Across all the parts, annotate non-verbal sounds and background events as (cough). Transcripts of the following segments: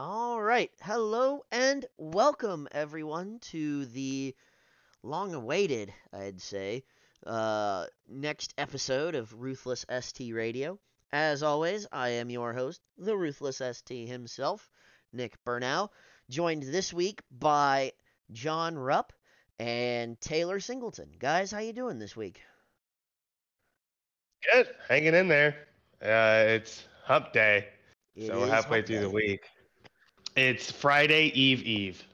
All right. Hello and welcome everyone to the long awaited, I'd say, uh, next episode of Ruthless ST Radio. As always, I am your host, the Ruthless ST himself, Nick Burnow, joined this week by John Rupp and Taylor Singleton. Guys, how you doing this week? Good, hanging in there. Uh, it's hump day, It so we're halfway through the week. It's Friday Eve Eve.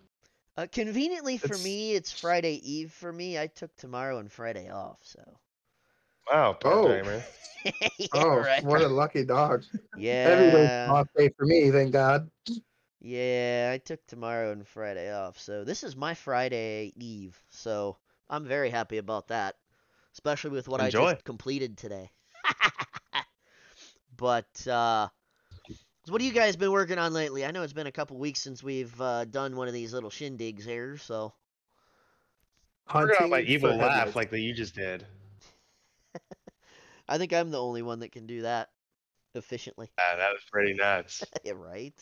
Uh, conveniently for It's- me, it's Friday Eve for me. I took tomorrow and Friday off, so. Wow, part Oh. timer. (laughs) yeah, oh, right. what a lucky dog. Every day's Yeah. off day for me, thank God. Yeah, I took tomorrow and Friday off. So this is my Friday Eve. So I'm very happy about that. Especially with what I just completed today. (laughs) but uh so what have you guys been working on lately? I know it's been a couple weeks since we've uh, done one of these little shindigs here, so I forgot my evil laugh headlights. like that you just did. (laughs) I think I'm the only one that can do that efficiently. Uh, that was pretty nuts. (laughs) yeah, right?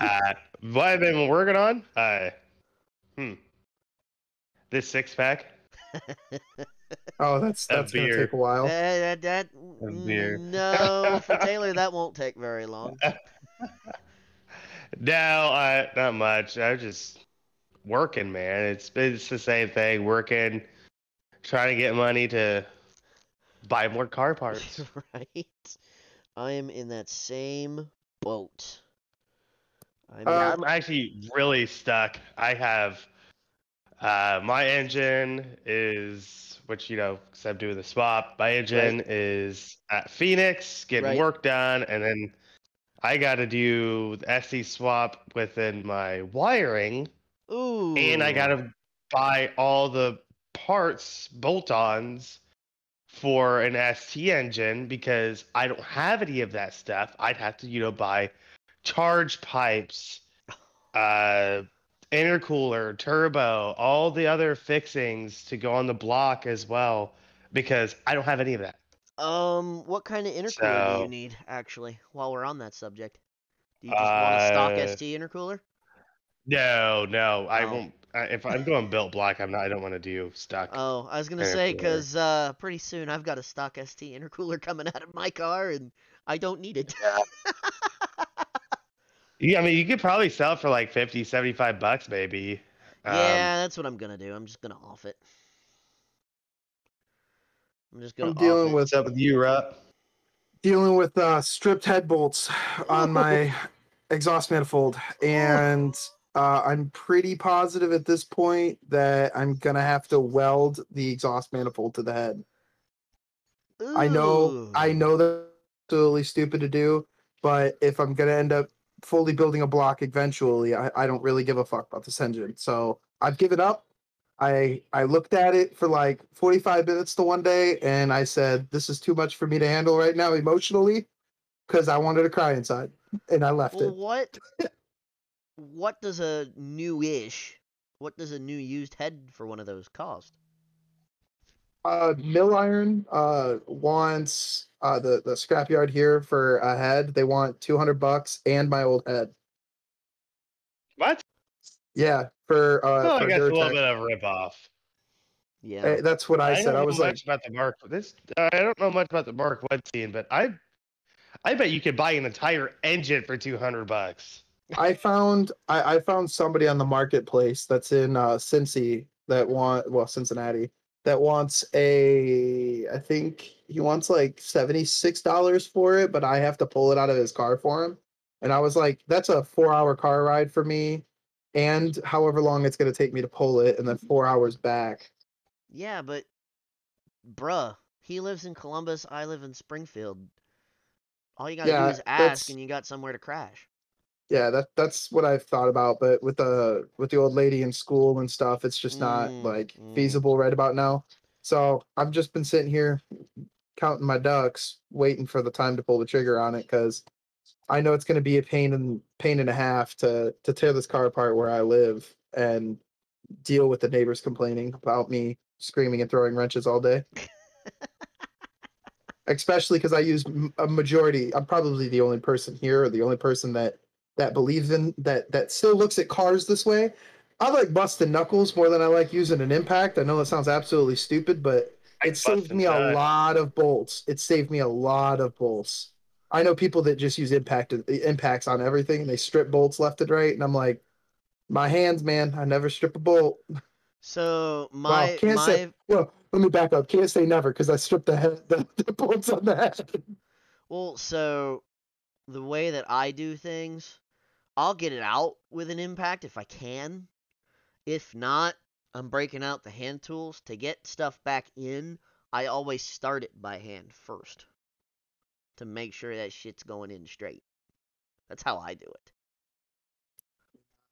Uh, what I've been working on? Uh, hmm. This six pack. (laughs) Oh, that's that's gonna take a while. Uh, that, that, beer. no, for Taylor that won't take very long. No, uh, not much. I'm just working, man. It's it's the same thing. Working, trying to get money to buy more car parts. (laughs) right? I am in that same boat. I'm Uh, I'm actually really stuck. I have uh, my engine is which you know, because I'm doing the swap. My engine is at Phoenix getting Right. work done, and then I got to do the SC swap within my wiring, Ooh. and I got to buy all the parts, bolt-ons for an ST engine because I don't have any of that stuff. I'd have to, you know, buy charge pipes, (laughs) uh, intercooler, turbo, all the other fixings to go on the block as well because I don't have any of that. Um, what kind of intercooler do you need, actually, while we're on that subject? Do you just want a stock Uh, ST intercooler? No, no, I Oh. won't. I- If I'm going built block, I'm not. I don't want to do stock. Oh, I was gonna say because uh, pretty soon I've got a stock ST intercooler (laughs) coming out of my car, and I don't need it. Yeah, I mean, you could probably sell it for like 50, 75 bucks, maybe. Um, yeah, that's what I'm gonna do. I'm just gonna off it. I'm just gonna I'm dealing it. with What's up with you, Rupp? dealing with uh, stripped head bolts on (laughs) my exhaust manifold, and uh, I'm pretty positive at this point that I'm gonna have to weld the exhaust manifold to the head. I know, I know that's absolutely stupid to do, but if I'm gonna end up fully building a block eventually, I, I don't really give a fuck about this engine. So I've given up. I I looked at it for like 45 minutes the one day, and I said, "This is too much for me to handle right now emotionally," because I wanted to cry inside, and I left Well, it. what? what does a new-ish? What does a new used head for one of those cost? Uh, Mill Iron uh wants uh the the scrapyard here for a head. They want 200 bucks and my old head. What? Yeah, for uh, oh, I for guess a little bit of a rip off. Yeah. Eh, that's what I, said. I was like, about the Mark. This I don't know much about the Mark One scene, but I, I bet you could buy an entire engine for two hundred bucks. I found I, I found somebody on the marketplace that's in uh Cincy that want well Cincinnati that wants a I think he wants like seventy six dollars for it, but I have to pull it out of his car for him. And I was like, that's a four hour car ride for me, and however long it's gonna take me to pull it, and then four hours back. Yeah, but bruh, he lives in Columbus, I live in Springfield. All you gotta Yeah, do is ask and you got somewhere to crash. Yeah, that that's what I've thought about. But with the with the old lady in school and stuff, it's just not Mm, like mm. feasible right about now. So I've just been sitting here counting my ducks, waiting for the time to pull the trigger on it because I know it's going to be a pain and pain and a half to to tear this car apart where I live and deal with the neighbors complaining about me screaming and throwing wrenches all day. (laughs) Especially because I use a majority. I'm probably the only person here, or the only person that that believes in that that still looks at cars this way. I like busting knuckles more than I like using an impact. I know that sounds absolutely stupid, but it saved me a lot of bolts. It saved me a lot of bolts. I know people that just use impact impacts on everything and they strip bolts left and right, and I'm like, my hands, man, I never strip a bolt. So my can't my say- Well, let me back up. Can't say never because I stripped the head, (laughs) the, the bolts on the head. well, so the way that I do things, I'll get it out with an impact if I can. If not, I'm breaking out the hand tools to get stuff back in. I always start it by hand first to make sure that shit's going in straight. That's how I do it.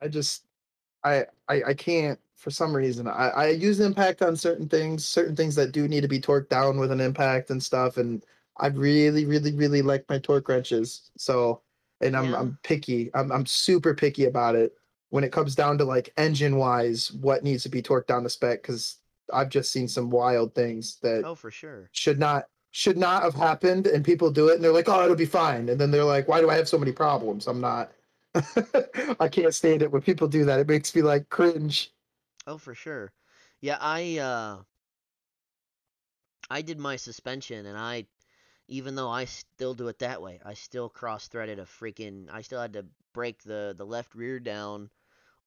I just I, I I can't for some reason. I, I use impact on certain things, certain things that do need to be torqued down with an impact and stuff. And I really, really, really like my torque wrenches. So and I'm Yeah. I'm picky. I'm I'm super picky about it when it comes down to like engine wise, what needs to be torqued down to spec, because I've just seen some wild things that Oh, for sure. should not should not have happened and people do it and they're like oh it'll be fine and then they're like why do i have so many problems i'm not (laughs) i can't stand it when people do that it makes me like cringe Oh, for sure. Yeah, I uh I did my suspension and I even though I still do it that way, I still cross-threaded a freaking I still had to break the the left rear down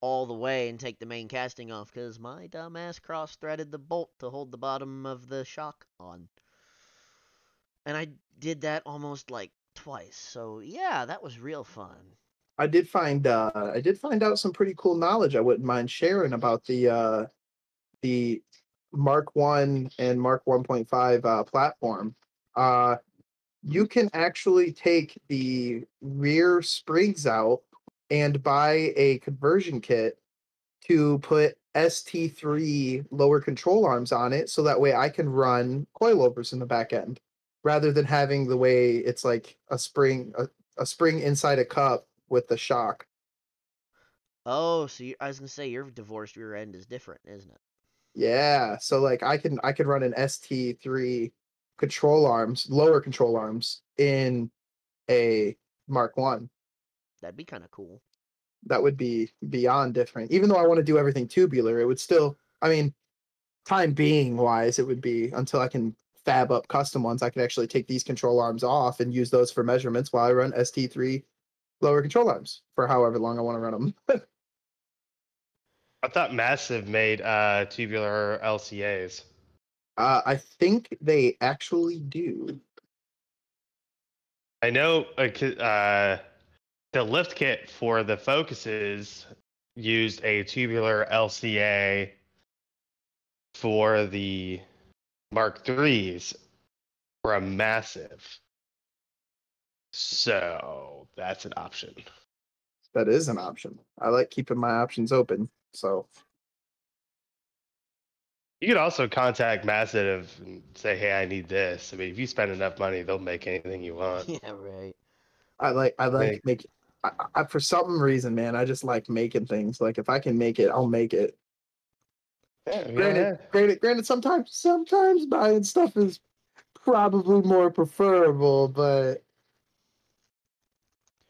all the way and take the main casting off cuz my dumbass cross-threaded the bolt to hold the bottom of the shock on. And I did that almost like twice. So, yeah, that was real fun. i did find uh i did find out some pretty cool knowledge i wouldn't mind sharing about the uh the mark 1 and mark 1.5 uh platform uh you can actually take the rear springs out and buy a conversion kit to put ST3 lower control arms on it so that way I can run coilovers in the back end rather than having the way it's like a spring a, a spring inside a cup with the shock. Oh, so you, I was going to say your divorced rear end is different, isn't it? Yeah, so like I can I could run an ST3 control arms, lower control arms in a Mark 1. That'd be kind of cool. that would be beyond different. Even though I want to do everything tubular, it would still, I mean, time being wise, it would be until I can fab up custom ones. I could actually take these control arms off and use those for measurements while I run ST3 lower control arms for however long I want to run them. (laughs) I thought Massive made uh, tubular LCAs. uh, I think they actually do. I know uh, uh, the lift kit for the Focuses used a tubular LCA for the Mark threes for a massive. So that's an option. That is an option. I like keeping my options open. So You could also contact Massive and say, "Hey, I need this." I mean, if you spend enough money, they'll make anything you want. (laughs) yeah, right. I like I like Make- make I, I, for some reason, man. I just like making things. Like if I can make it, I'll make it. Yeah, granted, granted, granted. Sometimes, sometimes buying stuff is probably more preferable, but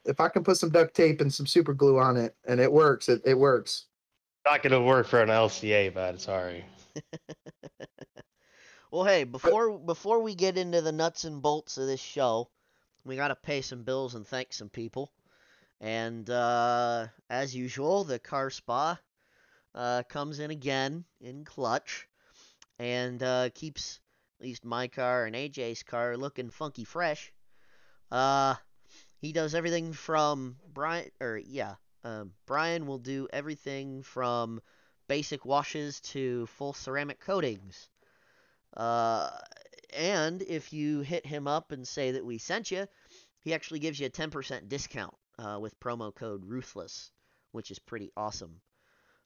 if I can put some duct tape and some super glue on it and it works, it, it works. not gonna work for an LCA, but sorry. (laughs) Well, hey, before before we get into the nuts and bolts of this show, we gotta pay some bills and thank some people. And uh, as usual, the car spa uh, comes in again in clutch and uh, keeps at least my car and AJ's car looking funky fresh. Uh, he does everything from Brian, or yeah, um, Brian will do everything from basic washes to full ceramic coatings. Uh, and if you hit him up and say that we sent you, he actually gives you a 10% discount uh, with promo code Ruthless, which is pretty awesome.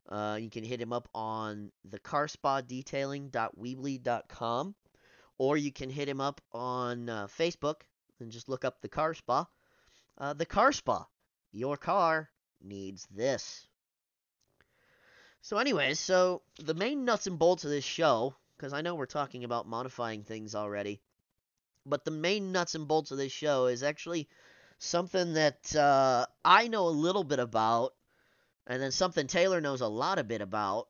Uh, you can hit him up on the carspadetailing.weebly.com or you can hit him up on uh, Facebook and just look up the Car Spa. Uh, the Car Spa. Your car needs this. So, anyways, so the main nuts and bolts of this show, because I know we're talking about modifying things already, but the main nuts and bolts of this show is actually something that uh, I know a little bit about, and then something Taylor knows a lot a bit about,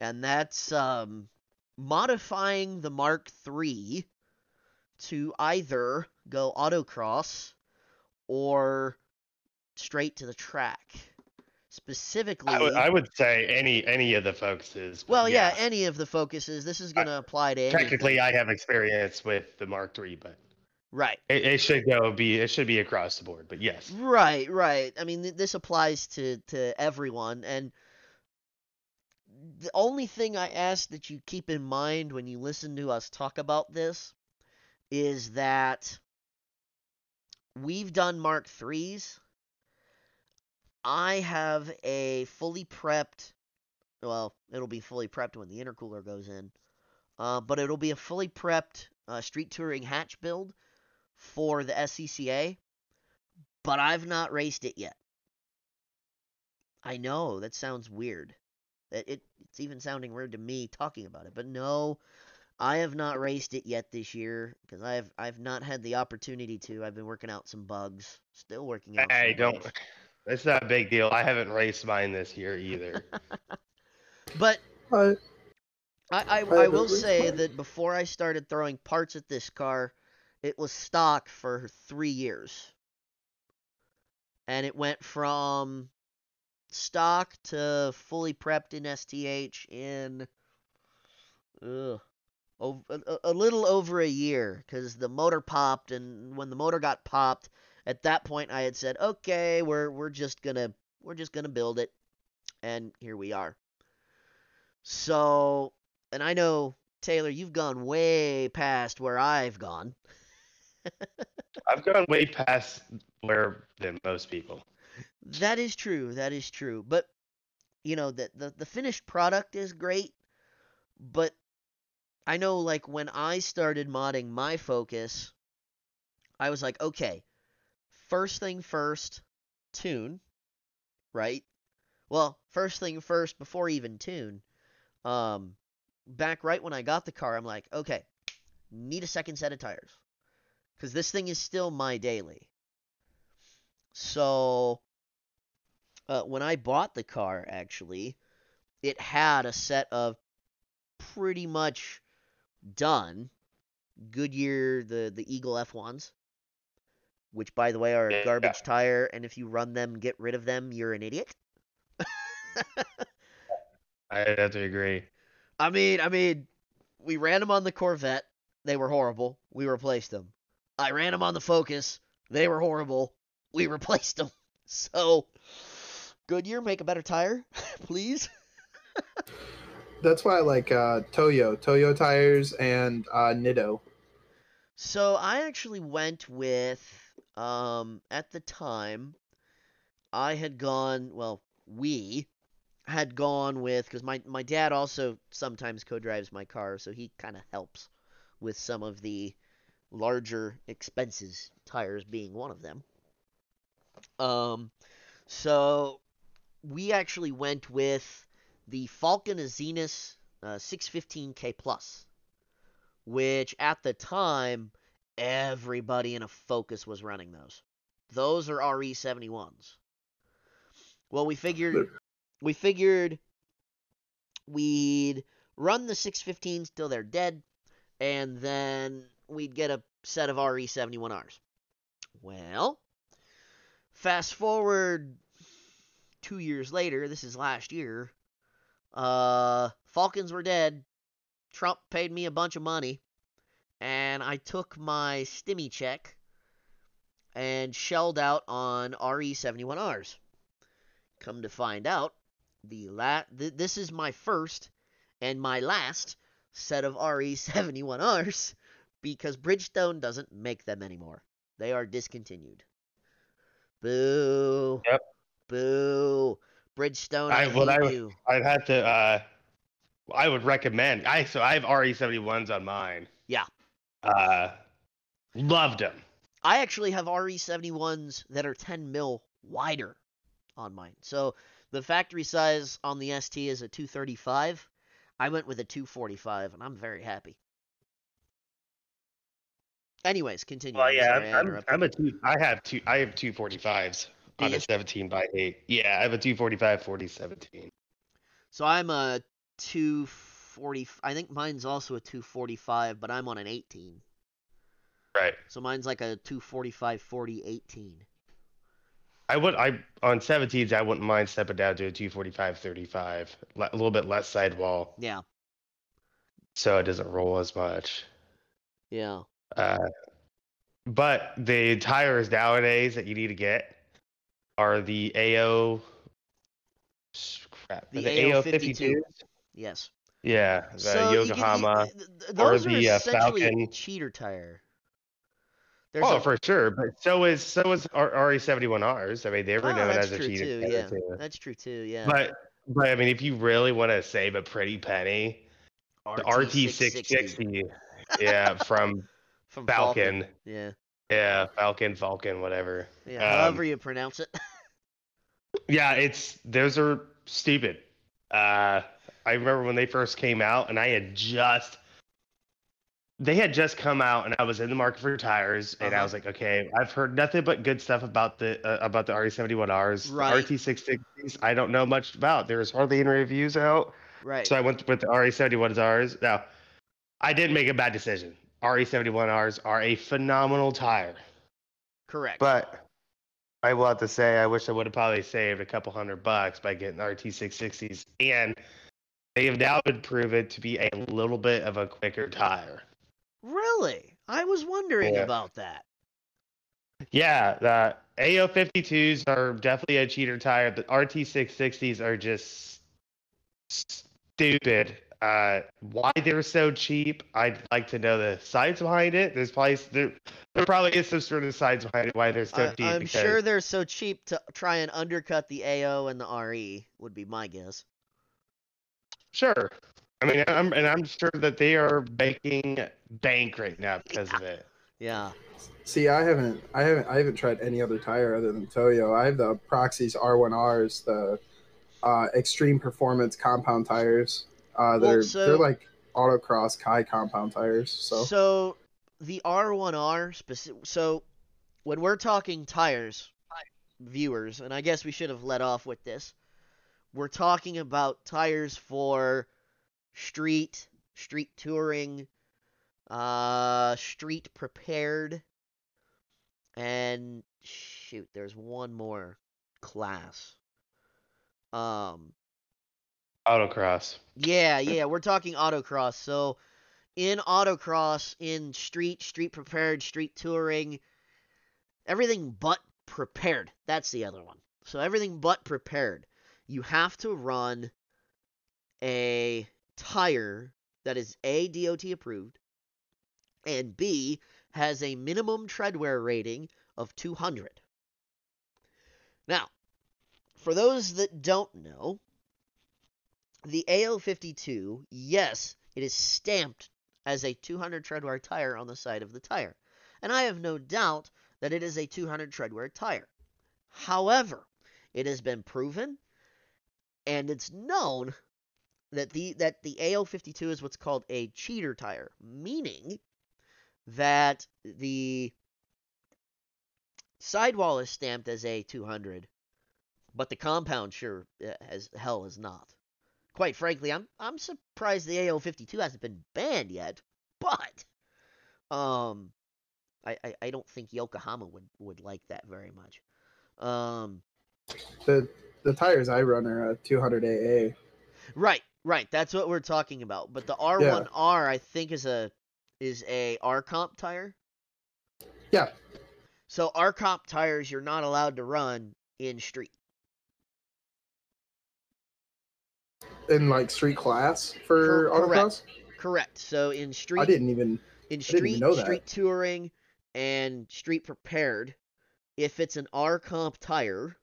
and that's um, modifying the Mark III to either go autocross or straight to the track. Specifically, I would, I would say any any of the focuses. well, yeah. any of the focuses. This is going to apply to anything. Technically, I have experience with the Mark III, but right. it, it should go be it should be across the board. But yes, Right, right. I mean, th- this applies to to everyone, and the only thing I ask that you keep in mind when you listen to us talk about this is that we've done Mark threes. I have a fully prepped. Well, it'll be fully prepped when the intercooler goes in, uh, but it'll be a fully prepped uh, street touring hatch build for the SCCA but I've not raced it yet. I know that sounds weird. It, it it's even sounding weird to me talking about it, but no, I have not raced it yet this year because I've I've not had the opportunity to. I've been working out some bugs, still working out. hey, don't. bugs. (laughs) It's not a big deal. I haven't raced mine this year either. (laughs) But I, I, I, I I will say mine. that before I started throwing parts at this car, it was stock for three years. And it went from stock to fully prepped in STH in a- a little over a year because the motor popped. And when the motor got popped, at that point I had said, okay, we're, we're just gonna we're just gonna build it. And here we are. So, and I know Taylor, you've gone way past where I've gone. I've gone way past where than most people. That is true. That is true. But you know, the the, the finished product is great, but I know like when I started modding my focus, I was like, okay, first thing first, tune, right? Well, first thing first before even tune. Um back right when I got the car, I'm like, okay, need a second set of tires. Cuz this thing is still my daily. So uh, when I bought the car, actually, it had a set of pretty much done Goodyear the the Eagle F1s, which by the way are a Yeah. garbage tire, and if you run them, get rid of them, you're an idiot. I have to agree. I mean, I mean, we ran them on the Corvette. They were horrible. We replaced them. I ran them on the Focus. They were horrible. We (laughs) replaced them. So, Goodyear, make a better tire, (laughs) please. that's why I like uh, Toyo, Toyo tires, and uh, Nitto. So I actually went with um at the time I had gone well we had gone with cuz my my dad also sometimes co-drives my car so he kind of helps with some of the larger expenses tires being one of them. Um so we actually went with the Falken Azenis uh, 615K Plus which at the time everybody in a Focus was running those. Those are RE71s. Well, we figured we figured we'd run the 615s till they're dead and then we'd get a set of RE71Rs. Well, fast forward 2 years later, this is last year. Uh Falkens were dead. Trump paid me a bunch of money, and I took my stimmy check and shelled out on RE71Rs. Come to find out, the la- th- this is my first and my last set of RE71Rs because Bridgestone doesn't make them anymore. They are discontinued. Boo. Yep. Boo. Bridgestone, I, I- hate I- you. I'd have to. uh I would recommend. I so I have RE71s on mine. Yeah. Uh, loved them. I actually have RE71s that are 10 mil wider on mine. So the factory size on the ST is a 235. I went with a 245, and I'm very happy. Anyways, continue. Well, yeah, sorry, I I'm, I'm. I'm a two. I have two. I have two forty fives on a seventeen by eight. Yeah, I have a two forty five forty seventeen. So I'm a 240. I think mine's also a 245, but I'm on an 18. Right. So mine's like a 245 40 18. I would. I on seventeens. I wouldn't mind stepping down to a two forty five thirty five. A little bit less sidewall, Yeah, so it doesn't roll as much. yeah. Uh, but the tires nowadays that you need to get are the AO. Crap. The The, AO 52. 52. Yes. Yeah, the so you can- you- Yokohama. th- th- or those the, are uh, essentially a Falken. cheater tire. There's oh, a, for sure. But so is so is RE seventy one Rs. I mean, they were oh, known as a cheater too. tire, Yeah, too. that's true too. Yeah. But but I mean, if you really want to save a pretty penny, the RT six sixty, yeah, from (laughs) from Falken. Yeah, yeah, Falken, Falken, whatever. yeah. Um, however you pronounce it. (laughs) Yeah, it's those are stupid. Uh, I remember when they first came out, and I had just they had just come out, and I was in the market for tires, and I Uh-huh. was like, okay, I've heard nothing but good stuff about the uh, about the RE71Rs, Right. RT660s. I don't know much about. There's hardly any reviews out, right. so I went with the RE71Rs. Now, I didn't make a bad decision. RE71Rs are a phenomenal tire. Correct. But I will have to say, I wish I would have probably saved a couple hundred bucks by getting RT660s. And they have now been proven to be a little bit of a quicker tire. really, I was wondering Yeah. about that. Yeah, the AO52s are definitely a cheater tire. The RT660s are just stupid. Uh, why they're so cheap, I'd like to know the science behind it. There's probably there, there probably is some sort of science behind it why they're so I, cheap. I'm because- sure they're so cheap to try and undercut the AO and the RE would be my guess. Sure. I mean, I'm and I'm sure that they are making bank right now because of it. Yeah. See, I haven't, I haven't, I haven't tried any other tire other than Toyo. I have the Proxes R1Rs, the uh, extreme performance compound tires. Uh, that Well, so- they're like autocross Kai compound tires. So, So the R1R specific. So when we're talking tires, viewers, and I guess we should have let off with this. We're talking about tires for street, street touring, uh, street prepared, and shoot, there's one more class. Um, Autocross. yeah, yeah, we're talking autocross. So in autocross, in street, street prepared, street touring, everything but prepared. That's the other one. So everything but prepared. You have to run a tire that is A DOT approved and B has a minimum tread wear rating of 200. Now, for those that don't know, the AO52, yes, it is stamped as a 200 treadwear tire on the side of the tire. And I have no doubt that it is a 200 treadwear tire. However, it has been proven and it's known that the that the AO52 is what's called a cheater tire, meaning that the sidewall is stamped as a 200, but the compound sure uh, as hell is not quite frankly, I'm I'm surprised the AO52 hasn't been banned yet. (laughs) But um, I, I, I don't think Yokohama would, would like that very much. Um, the the tires I run are a 200 AA. right, right. That's what we're talking about. But the R1R I think is a is a R comp tire. Yeah. So R comp tires you're not allowed to run in street. In like street class for Cor- correct. autocross. Correct. So in street I didn't even. in didn't even street know that. street touring and street prepared if it's an R comp tire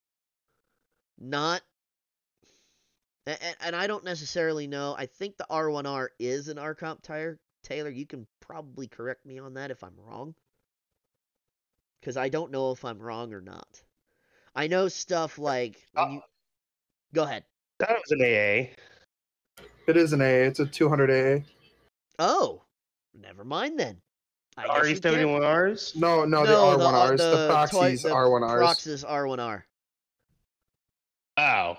not and, and I don't necessarily know I think the R1R is an R comp tire Taylor you can probably correct me on that if I'm wrong cuz I don't know if I'm wrong or not I know stuff like when Uh, you Go ahead That was an AA. It is an A. It's a 200 AA. Oh never mind then I guess you. RE71Rs? No, no, No, the R1Rs. uh, The, the toy- Proxes the R1Rs. Proxes R1R. Wow.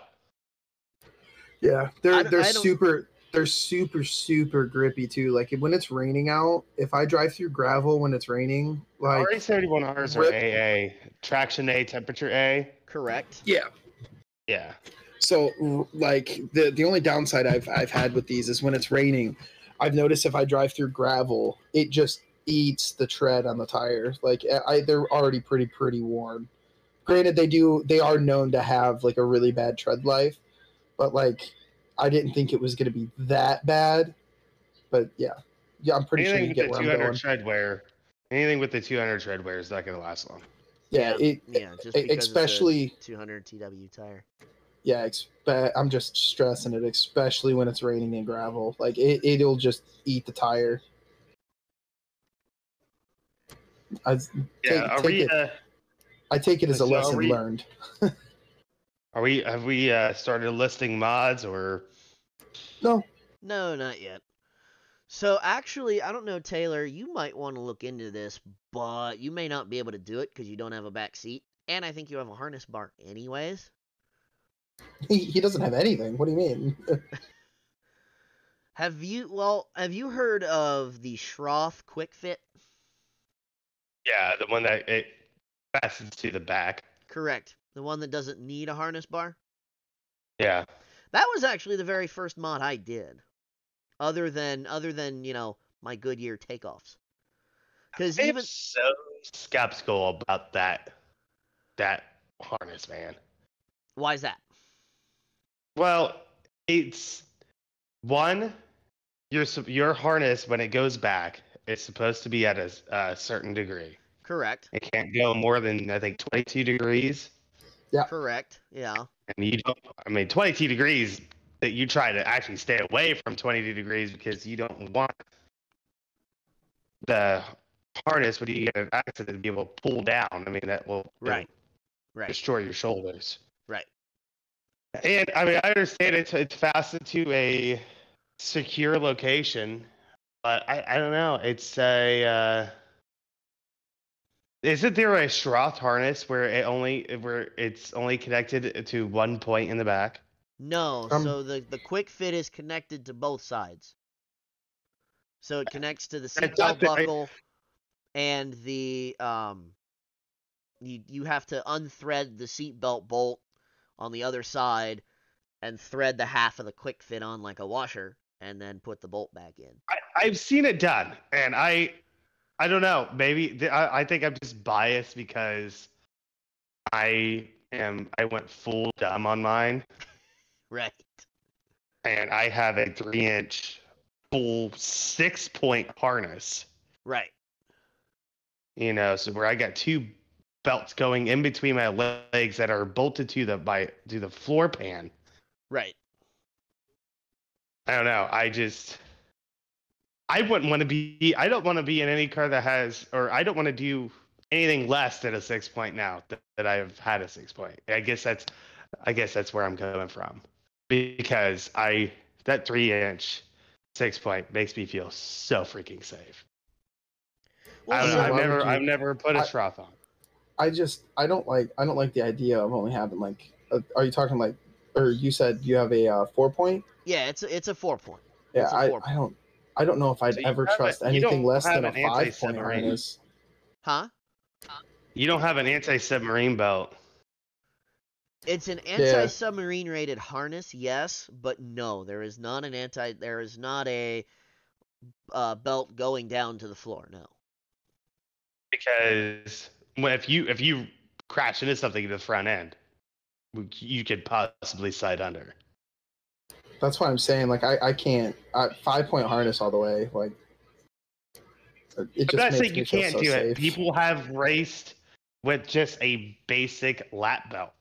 Yeah, they're they're super they're super super grippy too. Like when it's raining out, if I drive through gravel when it's raining, like RE71Rs are rip- AA. Traction A, temperature A. Correct. yeah. Yeah. So like the the only downside I've I've had with these is when it's raining, I've noticed if I drive through gravel, it just eats the tread on the tire. Like I they're already pretty pretty worn. Granted, they do they are known to have like a really bad tread life, but like I didn't think it was going to be that bad. But yeah, yeah, I'm pretty anything sure with you the get where I'm 200 going. tread wear, anything with the 200 tread wear is not going to last long. Yeah, it, Yeah, just e- especially 200 TW tire. Yeah, expe- I'm just stressing it, especially when it's raining and gravel. Like it, it'll just eat the tire. I, Yeah. Take- are take we? it. Uh, I take it as a So are lesson we- learned. (laughs) are we? Have we uh, started listing mods or? No, No, not yet. So actually, I don't know, Taylor. You might want to look into this, but you may not be able to do it because you don't have a back seat, and I think you have a harness bar anyways. (laughs) he, he doesn't have anything. What do you mean? (laughs) Have you? Well, have you heard of the Schroth Quick Fit? Yeah, the one that it fastens to the back. Correct. The one that doesn't need a harness bar. Yeah. That was actually the very first mod I did, other than other than you know my Goodyear takeoffs. Because I'm even so skeptical about that that harness, man. why is that? Well, it's one your your harness when it goes back is supposed to be at a certain degree. Correct. It can't go more than I think 22 degrees, Yeah. Correct. Yeah. and you don't. I mean, 22 degrees that you try to actually stay away from 22 degrees because you don't want the harness when you get an accident to be able to pull down. I mean, that will it'll Right. Right. destroy your shoulders. Right. And I mean, I understand it's it's fastened to a secure location, but I, I don't know. It's a uh, isn't there a Schroth harness where it only where it's only connected to one point in the back? No, Um, so the the quick fit is connected to both sides. So it connects to the I seatbelt thought I- buckle and the um you you have to unthread the seatbelt bolt on the other side and thread the half of the quick fit on like a washer and then put the bolt back in. I, I've seen it done, and I I don't know. Maybe th- I, I think I'm just biased because I am I went full dumb on mine. (laughs) Right. and I have a three inch full six point harness. Right. You know, so where I got two belts going in between my legs that are bolted to the by to the floor pan. Right. I don't know. I just I wouldn't want to be I don't want to be in any car that has or I don't want to do anything less than a six point now that, that I've had a six point. I guess that's I guess that's where I'm coming from. Because I that three inch six point makes me feel so freaking safe. Well, I don't so know, why I've never you- I've never put a I- Schroth on. I just I don't like I don't like the idea of only having like. A, are you talking like, or you said you have a uh, four point? yeah, it's a, it's a four point. Yeah, It's a I, four I don't I don't know if I'd So ever have a- trust anything less than a five point anti-submarine. harness. Huh? You don't have an anti submarine belt. It's an anti-submarine rated harness, yes, but no, there is not an anti. There is not a uh, belt going down to the floor. No. because when if you if you crash into something in the front end, you could possibly slide under. That's why I'm saying like I I can't I, five point harness all the way like. It I'm just not makes saying me you can't so do it. People have raced with just a basic lap belt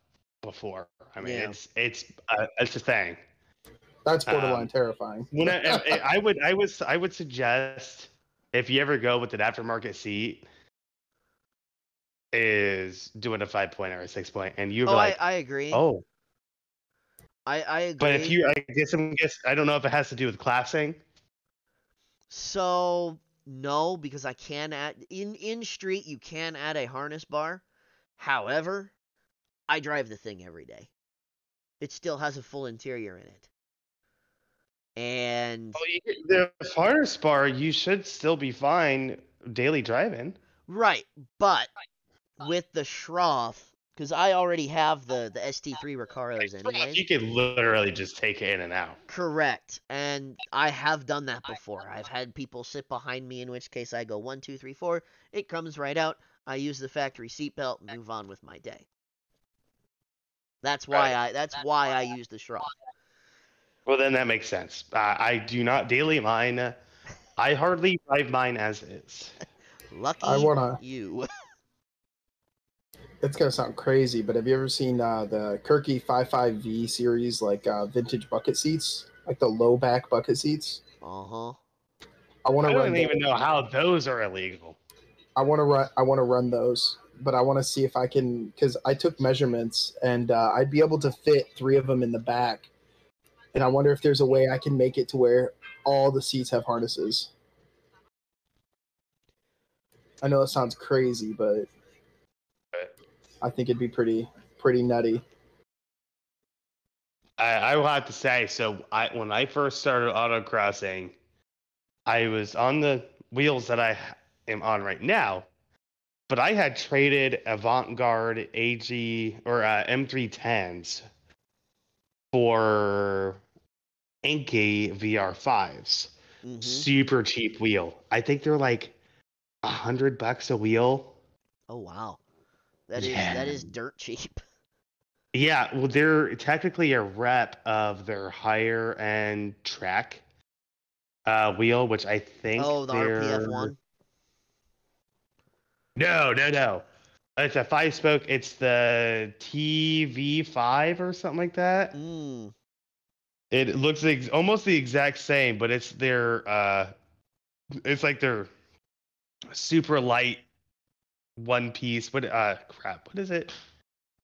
before. I mean, Yeah. it's it's uh, it's a thing. That's borderline um, terrifying. When I, I, I (laughs) would I would I would suggest if you ever go with an aftermarket seat, is doing a five point or a six point, and you're Oh, like, I, I agree. oh. I I agree. But if you, I guess I'm guess I don't know if it has to do with classing. So no, because I can add in in street you can add a harness bar. However, I drive the thing every day. It still has a full interior in it. And oh, Well, the harness bar, you should still be fine daily driving. right, but with the Schroth, because I already have the the ST3 Recaros anyways. You could literally just take it in and out. Correct. And I have done that before. I've had people sit behind me, in which case I go one, two, three, four. It comes right out. I use the factory seatbelt and move on with my day. That's why I. That's why I use the Schroth. Well, then that makes sense. Uh, I do not daily mine. I hardly drive mine as is. (laughs) Lucky I wanna- you. (laughs) It's gonna sound crazy, but have you ever seen uh, the Kirkey 55V series, like uh, vintage bucket seats, like the low back bucket seats? Uh huh. I want to run. I don't even know how those are illegal. I want to run. I want to run those, but I want to see if I can because I took measurements and uh, I'd be able to fit three of them in the back. And I wonder if there's a way I can make it to where all the seats have harnesses. I know it sounds crazy, but I think it'd be pretty pretty nutty. I, I will have to say, so I when I first started autocrossing, I was on the wheels that I am on right now, but I had traded Avant-Garde AG or uh, M310s for Enkei VR5s. hmm Super cheap wheel. I think they're like a hundred bucks a wheel. Oh wow. That is that is dirt cheap. (laughs) Yeah, well, they're technically a rep of their higher end track uh, wheel, which I think. Oh, the they're- RPF one. No, no, no. It's a five spoke. It's the TV5 or something like that. Mm. It looks ex- almost the exact same, but it's their. Uh, it's like their super light one piece. What? Uh, crap. What is it?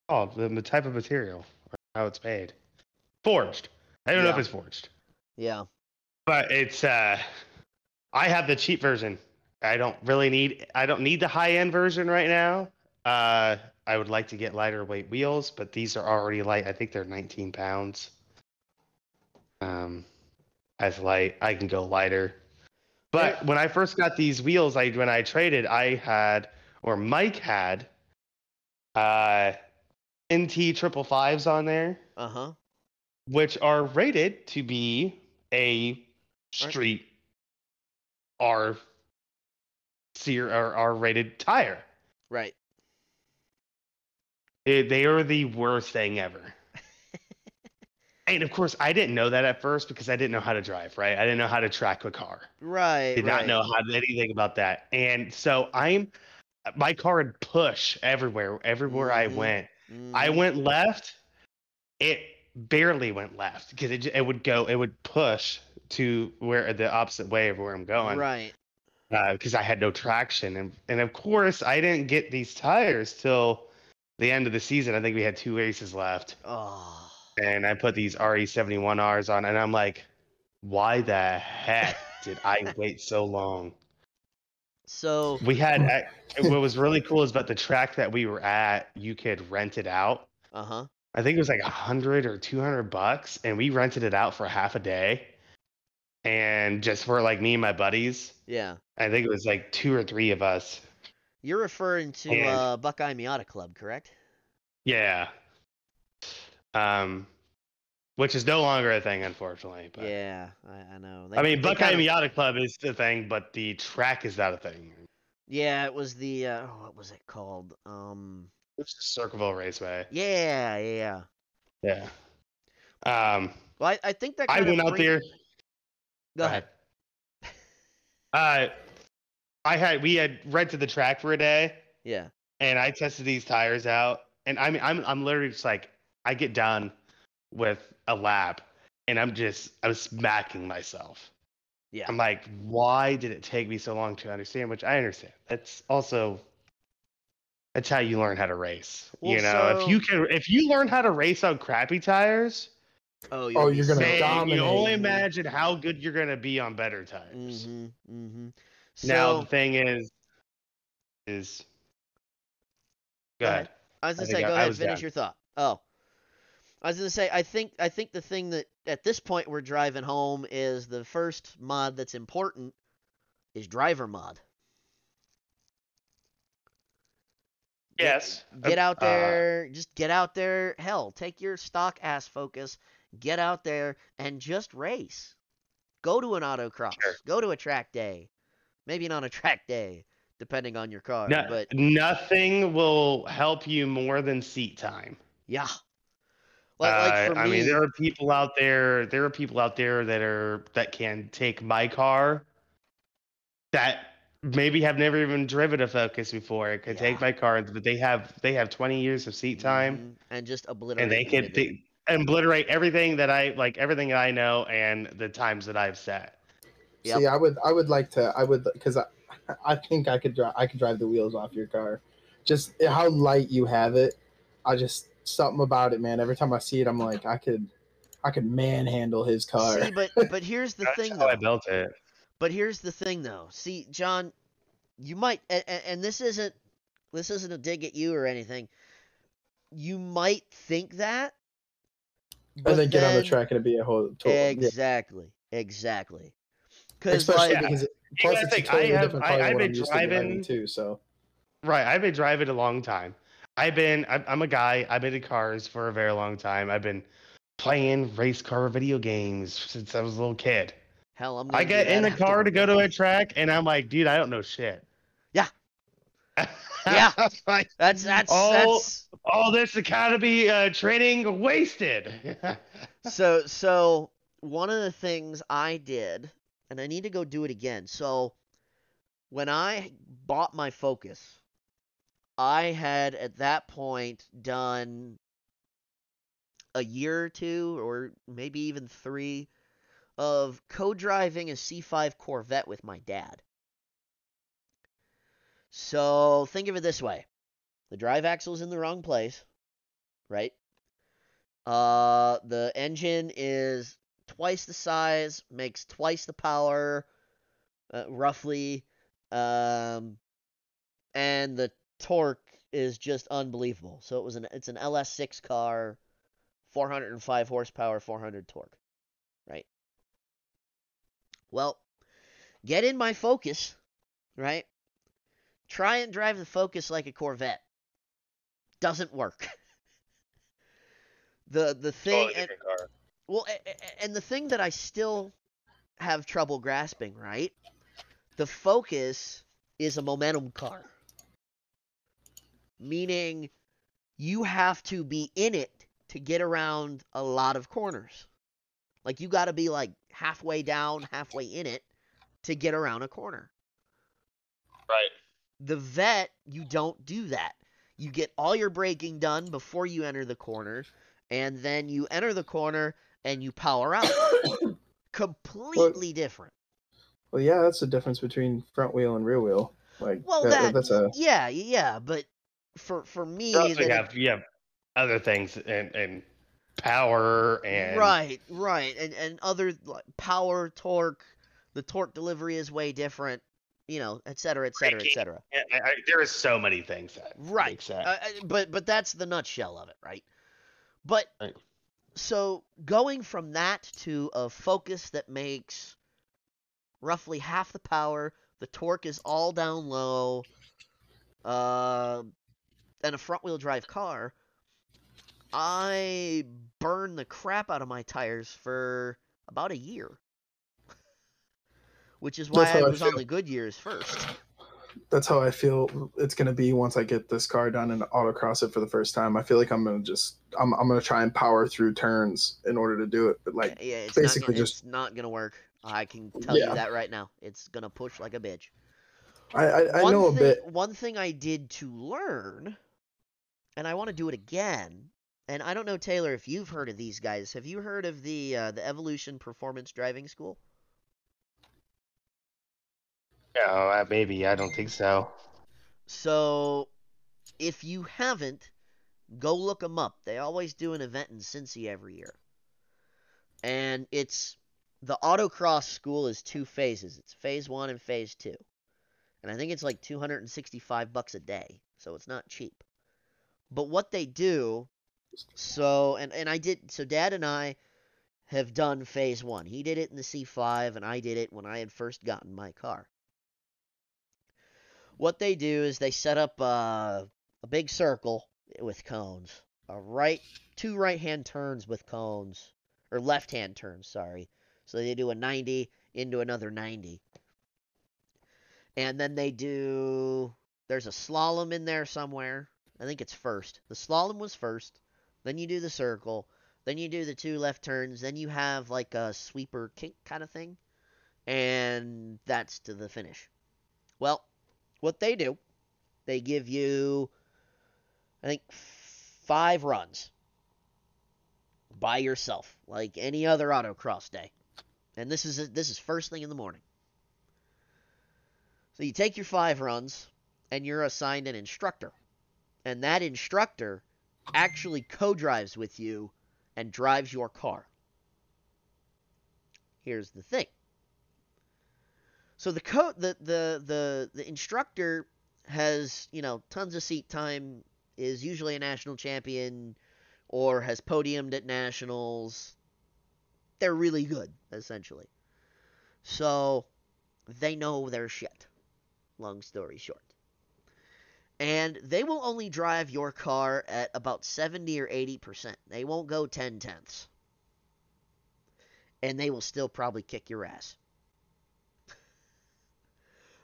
Oh, the, the type of material. or How it's made. Forged. I don't know if it's forged, Yeah. but it's. uh I have the cheap version. I don't really need. I don't need the high end version right now. Uh, I would like to get lighter weight wheels, but these are already light. I think they're 19 pounds. Um, as light, I can go lighter. But when I first got these wheels, I when I traded, I had or Mike had uh NT triple fives on there, Uh huh. which are rated to be a street R seer or R rated tire. Right. It, they are the worst thing ever. (laughs) and of course, I didn't know that at first because I didn't know how to drive, right? I didn't know how to track a car. Right. Did right. not know how anything about that. And so I'm my car would push everywhere, everywhere I Mhm. went. I Mhm. went left. It barely went left because it, it would go, it would push to where the opposite way of where I'm going. Right. because I had no traction, and and of course I didn't get these tires till the end of the season. I think we had two races left, Oh. and I put these RE71Rs on, and I'm like, why the heck did I (laughs) wait so long? So. We had what was really cool is about the track that we were at, you could rent it out. Uh huh. I think it was like a hundred or two hundred bucks, and we rented it out for half a day, and just for like me and my buddies. Yeah. I think it was like two or three of us. You're referring to And- uh, Buckeye Miata Club, correct? Yeah. Um, which is no longer a thing, unfortunately. But Yeah, I, I know. I mean, Buckeye kinda- Miata Club is the thing, but the track is not a thing. Yeah, it was the uh, oh, what was it called? Um. It's just Circleville Raceway. Yeah, yeah. Yeah. Um, Well, I, I think that. I went out there. Go ahead. Uh, I had we had rented the track for a day, Yeah. and I tested these tires out, and I mean, I'm I'm literally just like, I get done with a lap, and I'm just I'm smacking myself. Yeah. I'm like, why did it take me so long to understand? Which I understand. That's also that's how you learn how to race. you Well, know, if you can, if you learn how to race on crappy tires, Oh, Oh, you're gonna man, dominate. you only imagine how good you're gonna be on better tires. Mm-hmm. Mm-hmm. now the thing is, is go Go ahead. ahead. I was gonna think say, go I ahead, was finish done. your thought. Oh, I was gonna say, I think, I think the thing that at this point we're driving home is the first mod that's important is driver mod. Get- Yes. Get out Uh, there, just get out there. Hell, take your stock ass focus, get out there and just race. Go to an autocross. Sure. Go to a track day. Maybe not a (laughs) track day, depending on your car. no- but nothing will help you more than seat time. yeah. Like, like Uh, for I me, mean, there are people out there. There are people out there that are that can take my car, that maybe have never even driven a Focus before. It could Yeah. take my car, but they have they have 20 years of seat time, Mhm, and just obliterate. and they you can they, obliterate everything that I like, everything I know, and the times that I've set. Yep. See, I would, I would like to, I would, because I, I think I could drive, I could drive the wheels off your car. Just how light you have it, I just something about it, man. Every time I see it, I'm like, I could, I could manhandle his car. See, but (laughs) but here's the thing how I built it. But here's the thing though. See, John, you might, and, and this isn't this isn't a dig at you or anything. You might think that. but and then get on the track and it'd be a whole. Total, yeah. Exactly. Exactly. Because Especially like, because it, You plus gotta it's a think, I totally have- different I- car than I've what been I'm used to driving driving- too. So Right, I've been driving a long time. I've been, I'm, a guy. I've been in cars for a very long time. I've been playing race car video games since I was a little kid. hell, I'm. I get in the car to go to a track, and I'm like, dude, I don't know shit. Yeah. (laughs) Yeah. like, That's that's Oh. that's. all this academy uh, training wasted. (laughs) so so one of the things I did, and I need to go do it again. So when I bought my Focus, I had at that point done a year or two, or maybe even three, of co-driving a C5 Corvette with my dad. So think of it this way: the drive axle's in the wrong place, right? Uh, the engine is twice the size, makes twice the power, uh, roughly, um, and the torque is just unbelievable. So it was an it's an LS6 car, 405 horsepower, 400 torque, right? Well, get in my Focus, right? Try and drive the Focus like a Corvette. Doesn't work. (laughs) the the oh, thing and, well, and the thing that I still have trouble grasping, right? The Focus is a momentum car. Meaning you have to be in it to get around a lot of corners. Like you got to be like halfway down, halfway in it to get around a corner. right. The vet, you don't do that. You get all your braking done before you enter the corner, and then you enter the corner and you power out. (coughs) Completely different. well, yeah, that's the difference between front wheel and rear wheel. Like, Well, that- that that's a yeah, yeah, but for for me, You also it- have you have other things and and power and right, right, and and other like, power, torque, the torque delivery is way different, you know, et cetera, et cetera, et cetera. I, I, there is so many things that Right. Uh, uh, but but that's the nutshell of it, right? But Right. so going from that to a focus that makes roughly half the power, the torque is all down low, uh, and a front wheel drive car, I burned the crap out of my tires for about a year. Which is why I was on the Goodyears first. that's how I feel it's gonna be once I get this car done and autocross it for the first time. I feel like I'm gonna just I'm I'm gonna try and power through turns in order to do it. But like yeah, it's basically not gonna, just- it's not gonna work. I can tell Yeah. you that right now. It's gonna push like a bitch. I I, I know a bit. One thing I did to learn, and I want to do it again. And I don't know Taylor if you've heard of these guys. Have you heard of the uh, the Evolution Performance Driving School? no, maybe I don't think so. So, if you haven't, go look them up. They always do an event in Cincy every year. And it's the autocross school is two phases. It's phase one and phase two. and I think it's like 265 bucks a day, so it's not cheap. But what they do, so and and I did so Dad and I have done phase 1. He did it in the C5 and I did it when I had first gotten my car. What they do is they set up uh, a big circle with cones, a right two right-hand turns with cones or left-hand turns, sorry. So they do a 90 into another 90. And then they do there's a slalom in there somewhere. I think it's first. The slalom was first. Then you do the circle. Then you do the two left turns. Then you have like a sweeper kink kind of thing. And that's to the finish. Well, what they do, they give you, I think, five runs by yourself, like any other autocross day. And this is this is first thing in the morning. So you take your five runs, and you're assigned an instructor, and that instructor actually co-drives with you and drives your car. Here's the thing. So the co- the, the the the instructor has, you know, tons of seat time, is usually a national champion or has podiumed at nationals. They're really good, essentially. So they know their shit. Long story short. And they will only drive your car at about 70 or 80%. They won't go 10 tenths. And they will still probably kick your ass.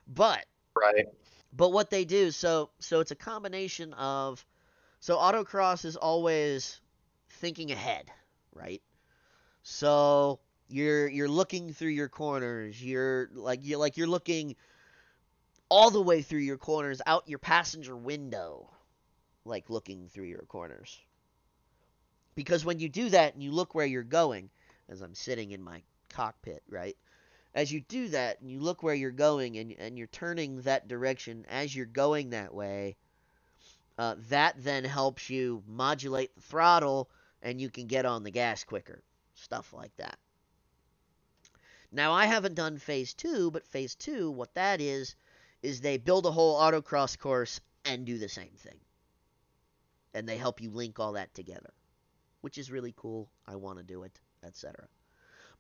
but Right. but what they do so so it's a combination of so autocross is always thinking ahead right so you're you're looking through your corners you're like you're like you're looking all the way through your corners out your passenger window like looking through your corners because when you do that and you look where you're going as i'm sitting in my cockpit right as you do that and you look where you're going and, and you're turning that direction as you're going that way, uh, that then helps you modulate the throttle and you can get on the gas quicker. Stuff like that. Now, I haven't done phase two, but phase two, what that is, is they build a whole autocross course and do the same thing. And they help you link all that together, which is really cool. I want to do it, etc